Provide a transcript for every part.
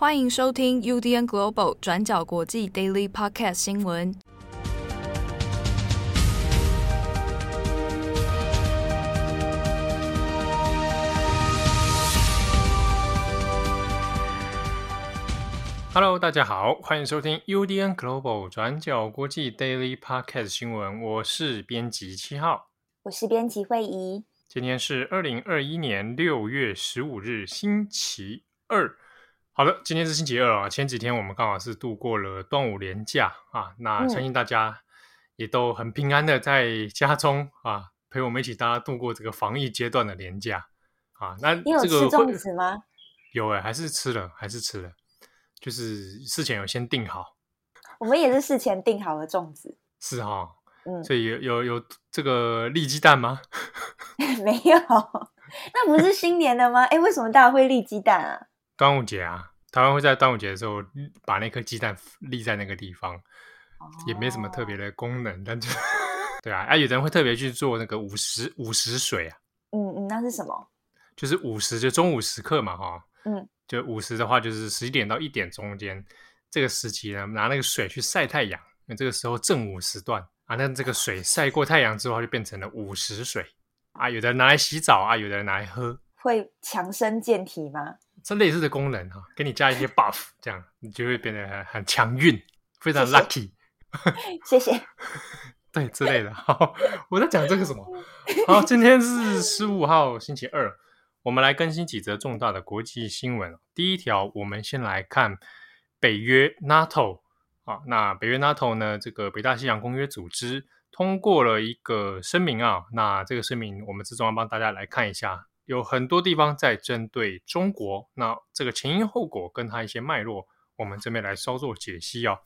欢迎收听 UDN Global 转角国际 Daily Podcast 新闻。Hello，大家好，欢迎收听 UDN Global 转角国际 Daily Podcast 新闻。我是编辑七号，我是编辑慧仪。今天是二零二一年六月十五日，星期二。好的，今天是星期二啊。前几天我们刚好是度过了端午连假啊，那相信大家也都很平安的在家中啊，陪我们一起大家度过这个防疫阶段的连假啊。那这个你有吃粽子吗？有哎，还是吃了，还是吃了。就是事前有先订好，我们也是事前订好的粽子，是哈、哦，嗯，所以有有有这个立鸡蛋吗？没有，那不是新年的吗？哎，为什么大家会立鸡蛋啊？端午节啊，台湾会在端午节的时候把那颗鸡蛋立在那个地方，哦、也没什么特别的功能，但就对啊，啊，有人会特别去做那个午时午时水啊，嗯嗯，那是什么？就是午时，就中午时刻嘛，哈、哦，嗯。就午时的话，就是十一点到一点中间这个时期呢，拿那个水去晒太阳。那这个时候正午时段啊，那这个水晒过太阳之后，就变成了午时水啊。有的人拿来洗澡啊，有的人拿来喝，会强身健体吗？这类似的功能哈、啊，给你加一些 buff，这样你就会变得很很强运，非常 lucky。谢谢。对，之类的。好，我在讲这个什么？好，今天是十五号，星期二。我们来更新几则重大的国际新闻。第一条，我们先来看北约 NATO 啊，那北约 NATO 呢，这个北大西洋公约组织通过了一个声明啊，那这个声明我们之中要帮大家来看一下，有很多地方在针对中国，那这个前因后果跟它一些脉络，我们这边来稍作解析啊。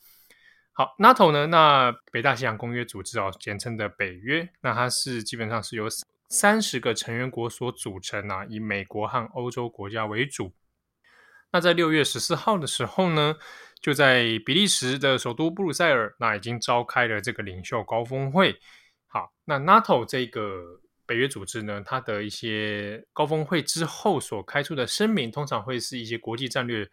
好，NATO 呢，那北大西洋公约组织啊，简称的北约，那它是基本上是由三十个成员国所组成啊，以美国和欧洲国家为主。那在六月十四号的时候呢，就在比利时的首都布鲁塞尔，那已经召开了这个领袖高峰会。好，那 NATO 这个北约组织呢，它的一些高峰会之后所开出的声明，通常会是一些国际战略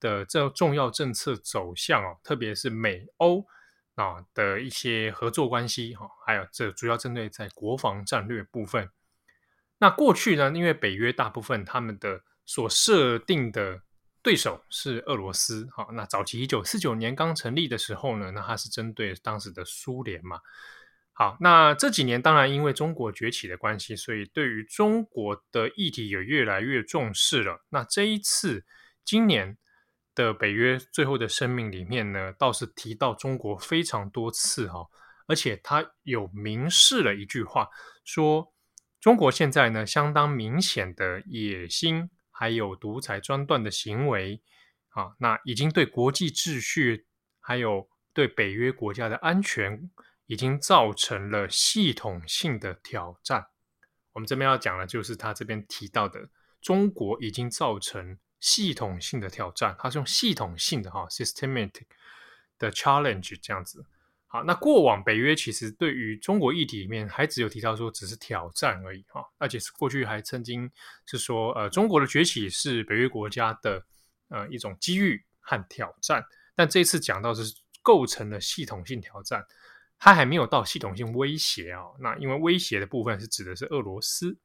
的这重要政策走向哦，特别是美欧。啊的一些合作关系哈，还有这主要针对在国防战略部分。那过去呢，因为北约大部分他们的所设定的对手是俄罗斯哈，那早期一九四九年刚成立的时候呢，那它是针对当时的苏联嘛。好，那这几年当然因为中国崛起的关系，所以对于中国的议题也越来越重视了。那这一次今年。的北约最后的声明里面呢，倒是提到中国非常多次哈，而且他有明示了一句话，说中国现在呢相当明显的野心，还有独裁专断的行为啊，那已经对国际秩序，还有对北约国家的安全，已经造成了系统性的挑战。我们这边要讲的，就是他这边提到的，中国已经造成。系统性的挑战，他是用系统性的哈 systematic 的 challenge 这样子。好，那过往北约其实对于中国议题里面还只有提到说只是挑战而已哈，而且是过去还曾经是说呃中国的崛起是北约国家的呃一种机遇和挑战，但这次讲到是构成了系统性挑战，它还没有到系统性威胁啊。那因为威胁的部分是指的是俄罗斯。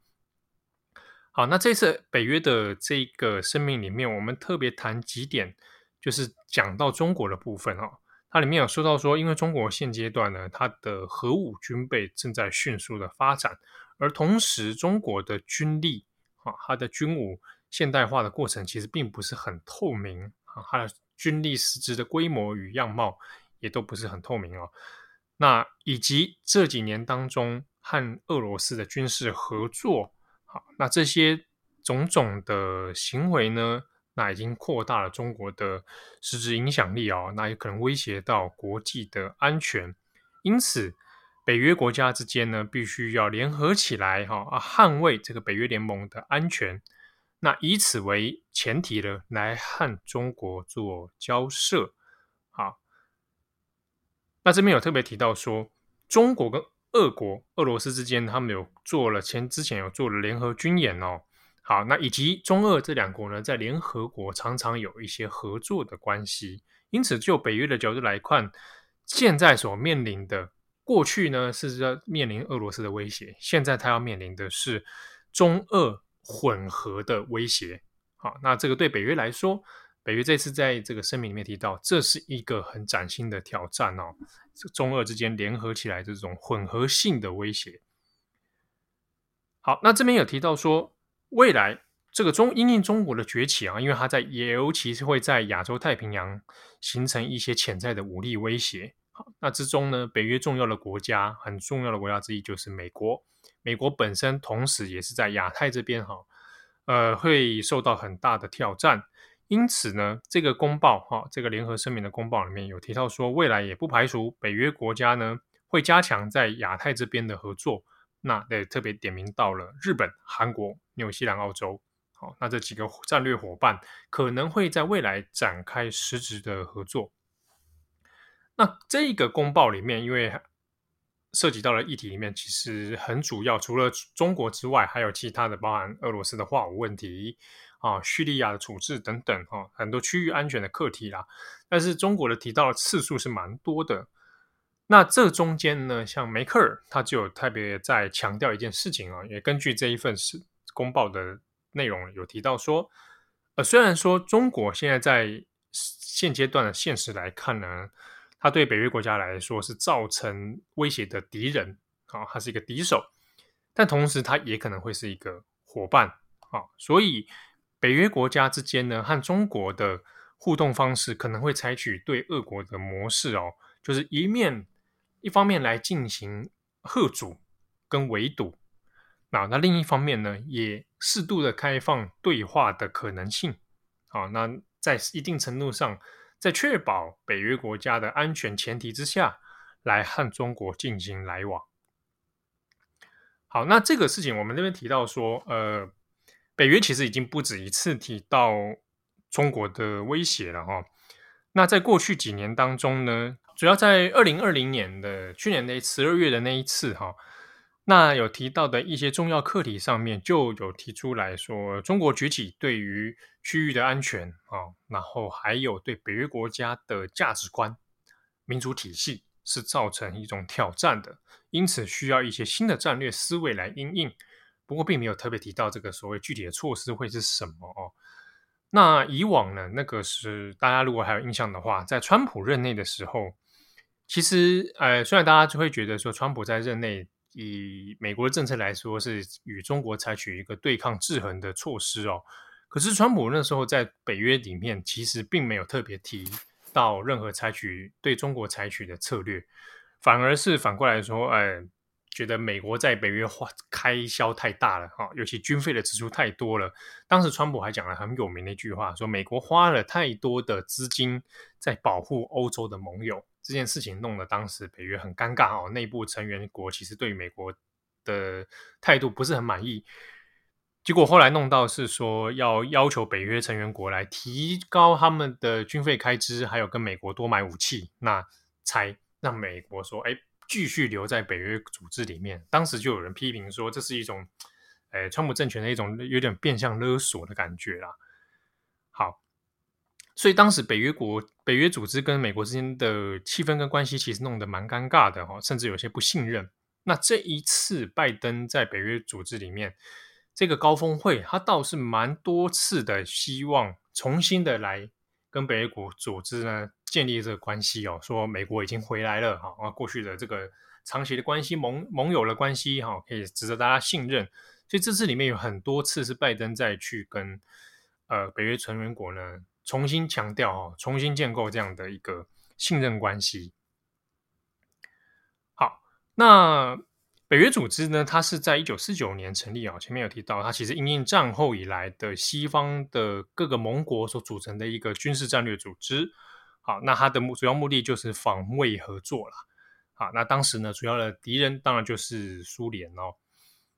好，那这次北约的这个声明里面，我们特别谈几点，就是讲到中国的部分哈。它里面有说到说，因为中国现阶段呢，它的核武军备正在迅速的发展，而同时中国的军力啊，它的军武现代化的过程其实并不是很透明啊，它的军力实质的规模与样貌也都不是很透明哦。那以及这几年当中和俄罗斯的军事合作。好，那这些种种的行为呢，那已经扩大了中国的实质影响力哦，那也可能威胁到国际的安全。因此，北约国家之间呢，必须要联合起来哈啊，捍卫这个北约联盟的安全。那以此为前提呢，来和中国做交涉。好，那这边有特别提到说，中国跟俄国、俄罗斯之间，他们有做了前之前有做了联合军演哦，好，那以及中俄这两国呢，在联合国常常有一些合作的关系，因此就北约的角度来看，现在所面临的过去呢是要面临俄罗斯的威胁，现在他要面临的是中俄混合的威胁。好，那这个对北约来说，北约这次在这个声明里面提到，这是一个很崭新的挑战哦，中俄之间联合起来这种混合性的威胁。好，那这边有提到说。未来这个中因应中国的崛起啊，因为它在尤其是会在亚洲太平洋形成一些潜在的武力威胁。好，那之中呢，北约重要的国家很重要的国家之一就是美国。美国本身同时也是在亚太这边哈，呃，会受到很大的挑战。因此呢，这个公报哈，这个联合声明的公报里面有提到说，未来也不排除北约国家呢会加强在亚太这边的合作。那也特别点名到了日本、韩国、纽西兰、澳洲，好，那这几个战略伙伴可能会在未来展开实质的合作。那这个公报里面，因为涉及到了议题里面，其实很主要，除了中国之外，还有其他的，包含俄罗斯的化武问题啊、叙利亚的处置等等，哈，很多区域安全的课题啦。但是中国的提到的次数是蛮多的。那这中间呢，像梅克尔他就特别在强调一件事情啊，也根据这一份是公报的内容有提到说，呃，虽然说中国现在在现阶段的现实来看呢，他对北约国家来说是造成威胁的敌人啊，他是一个敌手，但同时他也可能会是一个伙伴啊，所以北约国家之间呢，和中国的互动方式可能会采取对俄国的模式哦，就是一面。一方面来进行贺阻跟围堵，那那另一方面呢，也适度的开放对话的可能性。好，那在一定程度上，在确保北约国家的安全前提之下，来和中国进行来往。好，那这个事情我们这边提到说，呃，北约其实已经不止一次提到中国的威胁了哈。那在过去几年当中呢，主要在二零二零年的去年的十二月的那一次哈，那有提到的一些重要课题上面，就有提出来说，中国崛起对于区域的安全啊，然后还有对北约国家的价值观、民主体系是造成一种挑战的，因此需要一些新的战略思维来应应。不过，并没有特别提到这个所谓具体的措施会是什么哦。那以往呢，那个是大家如果还有印象的话，在川普任内的时候。其实，呃，虽然大家就会觉得说，川普在任内以美国的政策来说是与中国采取一个对抗制衡的措施哦，可是川普那时候在北约里面其实并没有特别提到任何采取对中国采取的策略，反而是反过来说，呃，觉得美国在北约花开销太大了哈，尤其军费的支出太多了。当时川普还讲了很有名的一句话，说美国花了太多的资金在保护欧洲的盟友。这件事情弄得当时北约很尴尬哦，内部成员国其实对美国的态度不是很满意。结果后来弄到是说要要求北约成员国来提高他们的军费开支，还有跟美国多买武器，那才让美国说哎继续留在北约组织里面。当时就有人批评说这是一种哎川普政权的一种有点变相勒索的感觉啦。好。所以当时北约国、北约组织跟美国之间的气氛跟关系其实弄得蛮尴尬的哈，甚至有些不信任。那这一次拜登在北约组织里面这个高峰会，他倒是蛮多次的希望重新的来跟北约国组织呢建立这个关系哦，说美国已经回来了哈，啊过去的这个长期的关系盟盟友的关系哈，可以值得大家信任。所以这次里面有很多次是拜登再去跟呃北约成员国呢。重新强调哦，重新建构这样的一个信任关系。好，那北约组织呢，它是在一九四九年成立啊。前面有提到，它其实因应战后以来的西方的各个盟国所组成的一个军事战略组织。好，那它的目主要目的就是防卫合作了。好，那当时呢，主要的敌人当然就是苏联哦。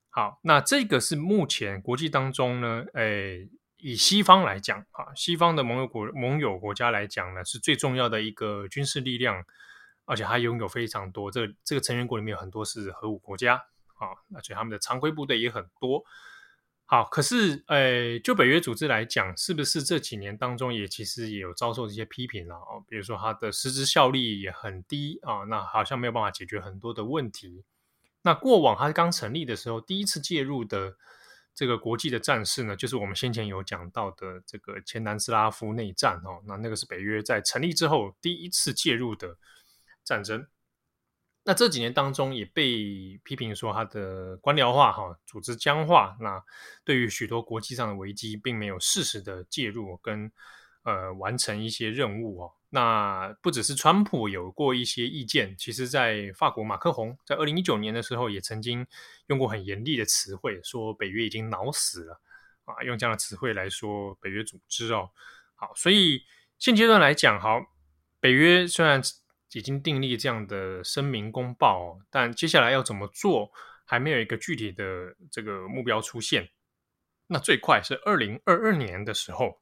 好，那这个是目前国际当中呢，诶。以西方来讲，啊，西方的盟友国盟友国家来讲呢，是最重要的一个军事力量，而且还拥有非常多。这这个成员国里面有很多是核武国家，啊，而且他们的常规部队也很多。好，可是，呃，就北约组织来讲，是不是这几年当中也其实也有遭受这些批评了哦？比如说它的实质效力也很低啊，那好像没有办法解决很多的问题。那过往它刚成立的时候，第一次介入的这个国际的战事呢，就是我们先前有讲到的这个前南斯拉夫内战哦，那那个是北约在成立之后第一次介入的战争。那这几年当中也被批评说它的官僚化、哈组织僵化，那对于许多国际上的危机，并没有适时的介入跟呃完成一些任务哦。那不只是川普有过一些意见，其实在法国马克宏在二零一九年的时候也曾经用过很严厉的词汇，说北约已经脑死了啊，用这样的词汇来说北约组织哦。好，所以现阶段来讲，好，北约虽然。已经订立这样的声明公报，但接下来要怎么做，还没有一个具体的这个目标出现。那最快是二零二二年的时候，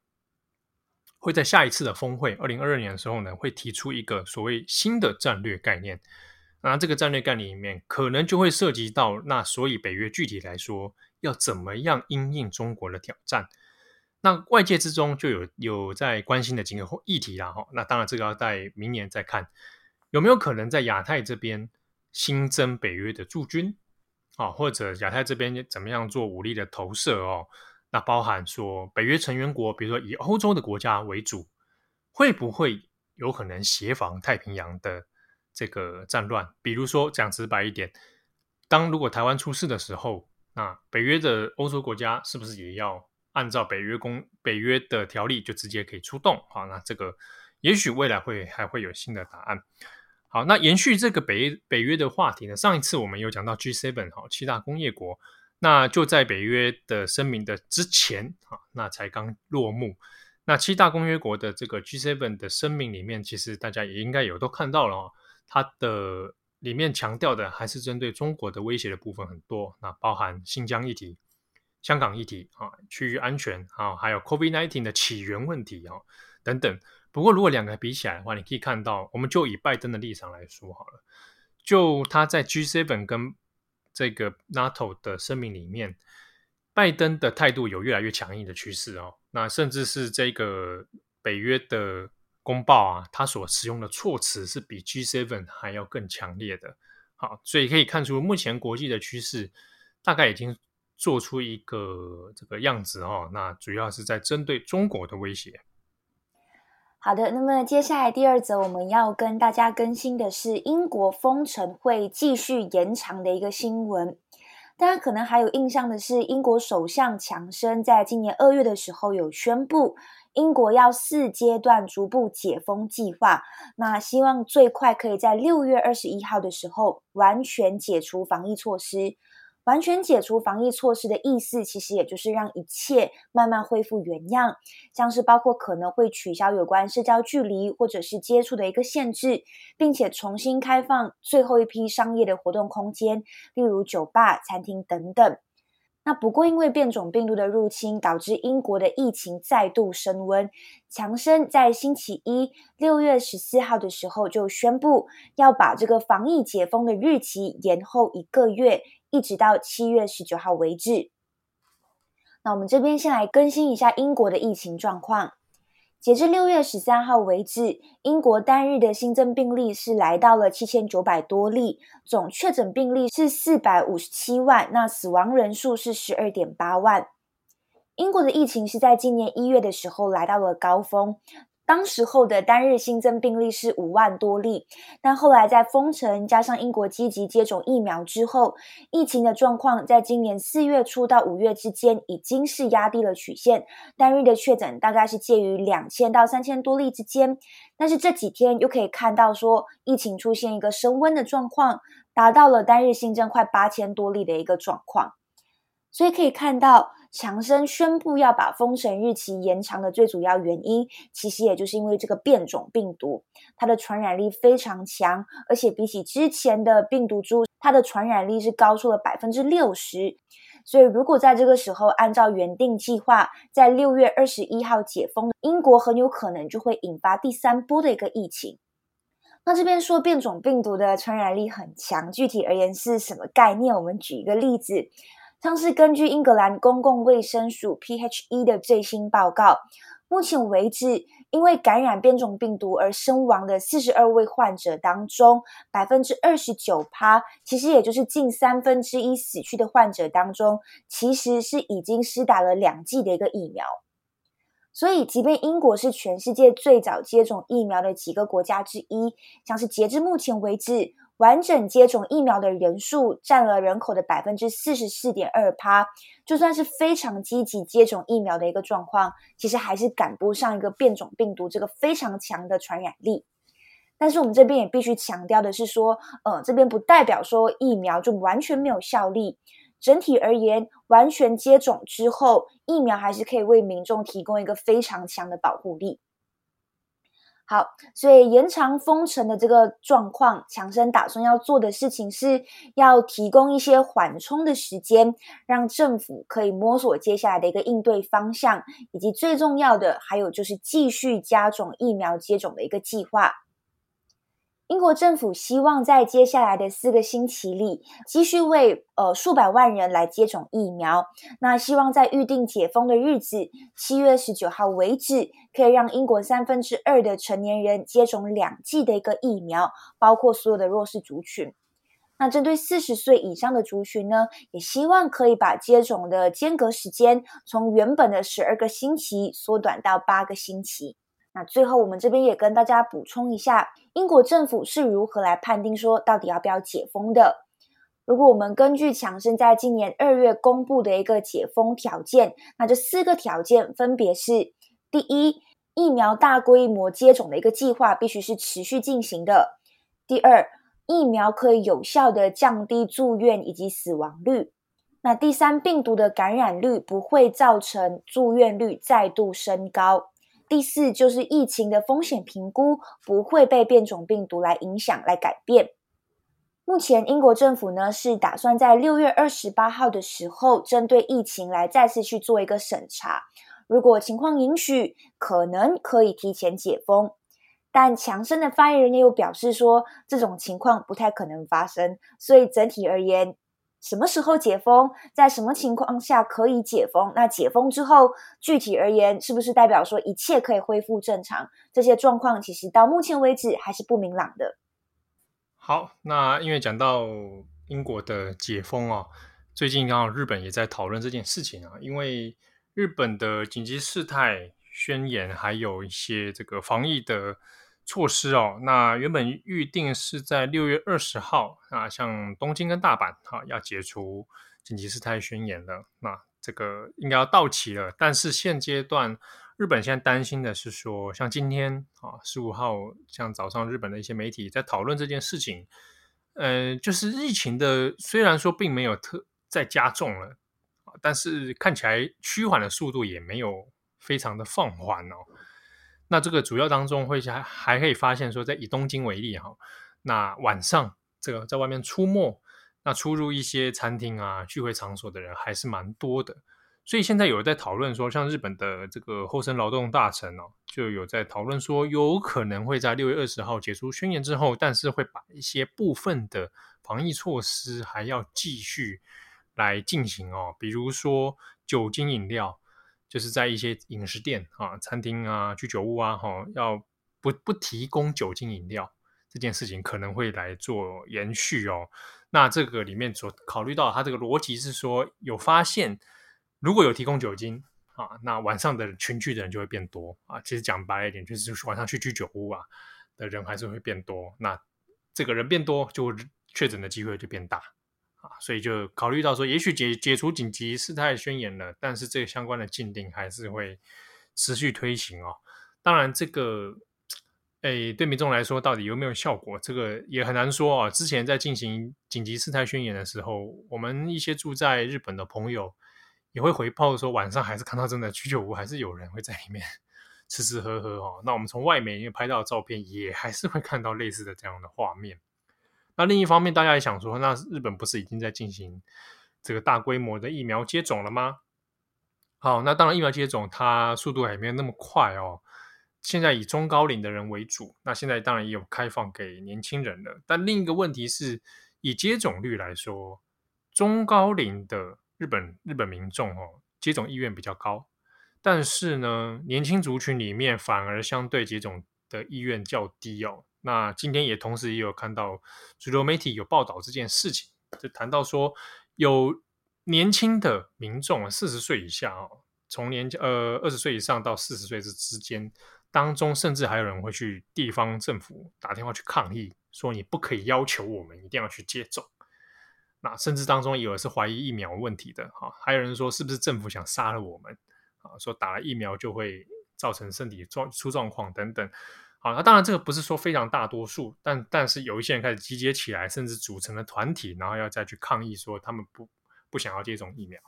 会在下一次的峰会，二零二二年的时候呢，会提出一个所谓新的战略概念。那这个战略概念里面，可能就会涉及到，那所以北约具体来说，要怎么样因应中国的挑战？那外界之中就有有在关心的几个议题啦，哈。那当然这个要在明年再看。有没有可能在亚太这边新增北约的驻军啊？或者亚太这边怎么样做武力的投射哦？那包含说北约成员国，比如说以欧洲的国家为主，会不会有可能协防太平洋的这个战乱？比如说讲直白一点，当如果台湾出事的时候，那北约的欧洲国家是不是也要按照北约公北约的条例就直接可以出动？好，那这个也许未来会还会有新的答案。好，那延续这个北北约的话题呢，上一次我们有讲到 G7 哈，七大工业国，那就在北约的声明的之前啊，那才刚落幕。那七大公约国的这个 G7 的声明里面，其实大家也应该有都看到了哦，它的里面强调的还是针对中国的威胁的部分很多，那包含新疆议题、香港议题啊、区域安全啊，还有 COVID-19 的起源问题啊等等。不过，如果两个比起来的话，你可以看到，我们就以拜登的立场来说好了，就他在 G7 跟这个 NATO 的声明里面，拜登的态度有越来越强硬的趋势哦。那甚至是这个北约的公报啊，他所使用的措辞是比 G7 还要更强烈的。好，所以可以看出，目前国际的趋势大概已经做出一个这个样子哦。那主要是在针对中国的威胁。好的，那么接下来第二则我们要跟大家更新的是英国封城会继续延长的一个新闻。大家可能还有印象的是，英国首相强生在今年二月的时候有宣布，英国要四阶段逐步解封计划，那希望最快可以在六月二十一号的时候完全解除防疫措施。完全解除防疫措施的意思，其实也就是让一切慢慢恢复原样，像是包括可能会取消有关社交距离或者是接触的一个限制，并且重新开放最后一批商业的活动空间，例如酒吧、餐厅等等。那不过因为变种病毒的入侵，导致英国的疫情再度升温，强生在星期一六月十四号的时候就宣布要把这个防疫解封的日期延后一个月。一直到七月十九号为止。那我们这边先来更新一下英国的疫情状况。截至六月十三号为止，英国单日的新增病例是来到了七千九百多例，总确诊病例是四百五十七万，那死亡人数是十二点八万。英国的疫情是在今年一月的时候来到了高峰。当时候的单日新增病例是五万多例，但后来在封城加上英国积极接种疫苗之后，疫情的状况在今年四月初到五月之间已经是压低了曲线，单日的确诊大概是介于两千到三千多例之间。但是这几天又可以看到说，疫情出现一个升温的状况，达到了单日新增快八千多例的一个状况，所以可以看到。强生宣布要把封城日期延长的最主要原因，其实也就是因为这个变种病毒，它的传染力非常强，而且比起之前的病毒株，它的传染力是高出了百分之六十。所以，如果在这个时候按照原定计划，在六月二十一号解封，英国很有可能就会引发第三波的一个疫情。那这边说变种病毒的传染力很强，具体而言是什么概念？我们举一个例子。像是根据英格兰公共卫生署 PHE 的最新报告，目前为止，因为感染变种病毒而身亡的四十二位患者当中，百分之二十九趴，其实也就是近三分之一死去的患者当中，其实是已经施打了两剂的一个疫苗。所以，即便英国是全世界最早接种疫苗的几个国家之一，像是截至目前为止，完整接种疫苗的人数占了人口的百分之四十四点二趴，就算是非常积极接种疫苗的一个状况，其实还是赶不上一个变种病毒这个非常强的传染力。但是我们这边也必须强调的是说，呃，这边不代表说疫苗就完全没有效力。整体而言，完全接种之后，疫苗还是可以为民众提供一个非常强的保护力。好，所以延长封城的这个状况，强生打算要做的事情是要提供一些缓冲的时间，让政府可以摸索接下来的一个应对方向，以及最重要的，还有就是继续加种疫苗接种的一个计划。英国政府希望在接下来的四个星期里，继续为呃数百万人来接种疫苗。那希望在预定解封的日子，七月十九号为止，可以让英国三分之二的成年人接种两剂的一个疫苗，包括所有的弱势族群。那针对四十岁以上的族群呢，也希望可以把接种的间隔时间从原本的十二个星期缩短到八个星期。那最后，我们这边也跟大家补充一下，英国政府是如何来判定说到底要不要解封的。如果我们根据强生在今年二月公布的一个解封条件，那这四个条件分别是：第一，疫苗大规模接种的一个计划必须是持续进行的；第二，疫苗可以有效的降低住院以及死亡率；那第三，病毒的感染率不会造成住院率再度升高。第四就是疫情的风险评估不会被变种病毒来影响、来改变。目前英国政府呢是打算在六月二十八号的时候，针对疫情来再次去做一个审查。如果情况允许，可能可以提前解封。但强生的发言人也有表示说，这种情况不太可能发生。所以整体而言，什么时候解封？在什么情况下可以解封？那解封之后，具体而言，是不是代表说一切可以恢复正常？这些状况其实到目前为止还是不明朗的。好，那因为讲到英国的解封哦，最近刚好日本也在讨论这件事情啊，因为日本的紧急事态宣言还有一些这个防疫的。措施哦，那原本预定是在六月二十号啊，像东京跟大阪哈、要解除紧急事态宣言了，那这个应该要到期了。但是现阶段日本现在担心的是说，像今天啊十五号，像早上日本的一些媒体在讨论这件事情，呃，就是疫情的虽然说并没有特在加重了，但是看起来趋缓的速度也没有非常的放缓哦。那这个主要当中会还还可以发现说，在以东京为例哈，那晚上这个在外面出没，那出入一些餐厅啊、聚会场所的人还是蛮多的。所以现在有在讨论说，像日本的这个厚生劳动大臣哦，就有在讨论说，有可能会在六月二十号解除宣言之后，但是会把一些部分的防疫措施还要继续来进行哦，比如说酒精饮料。就是在一些饮食店啊、餐厅啊、居酒屋啊，哈，要不不提供酒精饮料这件事情，可能会来做延续哦。那这个里面所考虑到，它这个逻辑是说，有发现如果有提供酒精啊，那晚上的群聚的人就会变多啊。其实讲白一点，就是晚上去居酒屋啊的人还是会变多。那这个人变多，就确诊的机会就变大。啊所以就考虑到说，也许解解除紧急事态宣言了，但是这个相关的禁令还是会持续推行哦。当然，这个诶对民众来说到底有没有效果，这个也很难说啊。之前在进行紧急事态宣言的时候，我们一些住在日本的朋友也会回报说，晚上还是看到真的居酒屋还是有人会在里面吃吃喝喝哦。那我们从外媒拍到照片，也还是会看到类似的这样的画面。那另一方面，大家也想说，那日本不是已经在进行这个大规模的疫苗接种了吗？好，那当然疫苗接种它速度还没有那么快哦。现在以中高龄的人为主，那现在当然也有开放给年轻人了。但另一个问题是，以接种率来说，中高龄的日本日本民众哦接种意愿比较高，但是呢，年轻族群里面反而相对接种的意愿较低哦。那今天也同时也有看到主流媒体有报道这件事情，就谈到说有年轻的民众四十岁以下哦，从年呃二十岁以上到四十岁这之间当中，甚至还有人会去地方政府打电话去抗议，说你不可以要求我们一定要去接种。那甚至当中也有是怀疑疫苗问题的哈，还有人说是不是政府想杀了我们啊？说打了疫苗就会造成身体状出状况等等。好，那当然这个不是说非常大多数，但但是有一些人开始集结起来，甚至组成了团体，然后要再去抗议说他们不不想要接种疫苗。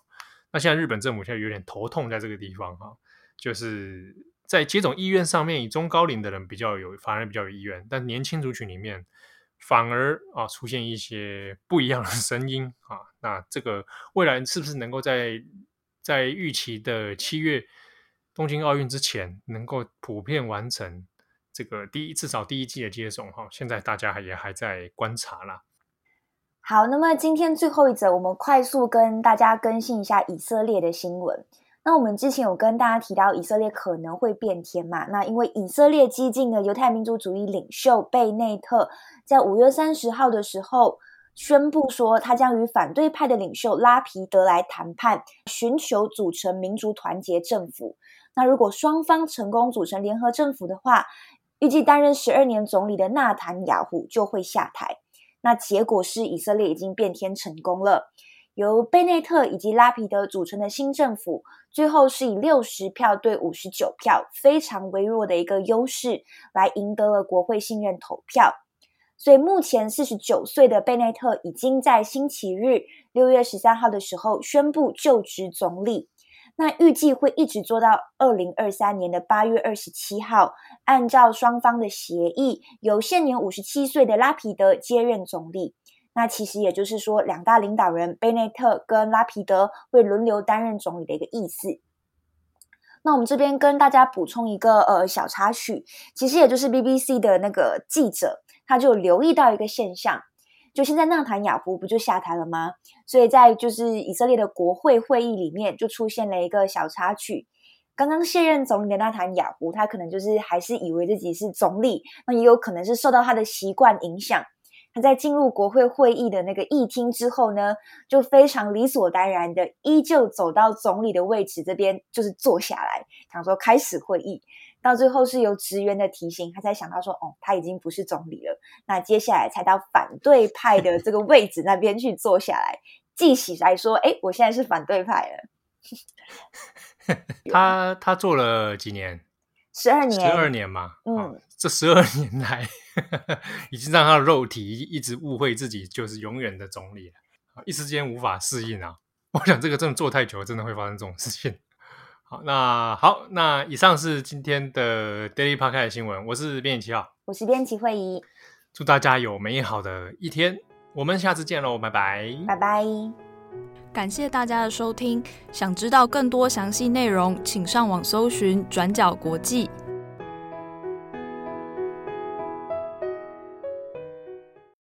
那现在日本政府现在有点头痛在这个地方哈，就是在接种意愿上面，以中高龄的人比较有，反而比较有意愿，但年轻族群里面。反而啊，出现一些不一样的声音啊，那这个未来是不是能够在在预期的七月东京奥运之前，能够普遍完成这个第一至少第一季的接种哈？现在大家也还在观察啦。好，那么今天最后一则，我们快速跟大家更新一下以色列的新闻。那我们之前有跟大家提到以色列可能会变天嘛？那因为以色列激进的犹太民族主义领袖贝内特在五月三十号的时候宣布说，他将与反对派的领袖拉皮德来谈判，寻求组成民族团结政府。那如果双方成功组成联合政府的话，预计担任十二年总理的纳坦雅胡就会下台。那结果是以色列已经变天成功了。由贝内特以及拉皮德组成的新政府，最后是以六十票对五十九票，非常微弱的一个优势，来赢得了国会信任投票。所以目前四十九岁的贝内特已经在星期日六月十三号的时候宣布就职总理，那预计会一直做到二零二三年的八月二十七号，按照双方的协议，由现年五十七岁的拉皮德接任总理。那其实也就是说，两大领导人贝内特跟拉皮德会轮流担任总理的一个意思。那我们这边跟大家补充一个呃小插曲，其实也就是 BBC 的那个记者，他就留意到一个现象，就现在纳坦雅胡不就下台了吗？所以在就是以色列的国会会议里面就出现了一个小插曲。刚刚卸任总理的纳坦雅胡，他可能就是还是以为自己是总理，那也有可能是受到他的习惯影响。他在进入国会会议的那个议厅之后呢，就非常理所当然的依旧走到总理的位置这边，就是坐下来，想说开始会议。到最后是由职员的提醒，他才想到说，哦，他已经不是总理了。那接下来才到反对派的这个位置那边去坐下来，记起来说，哎，我现在是反对派了。他他做了几年？十二年，十二年嘛，嗯，哦、这十二年来呵呵，已经让他的肉体一直误会自己就是永远的总理了，一时间无法适应啊！我想这个真的做太久，真的会发生这种事情。好，那好，那以上是今天的 Daily Podcast 的新闻，我是编辑七号，我是编辑惠仪，祝大家有美好的一天，我们下次见喽，拜拜，拜拜。感谢大家的收听，想知道更多详细内容，请上网搜寻转角国际。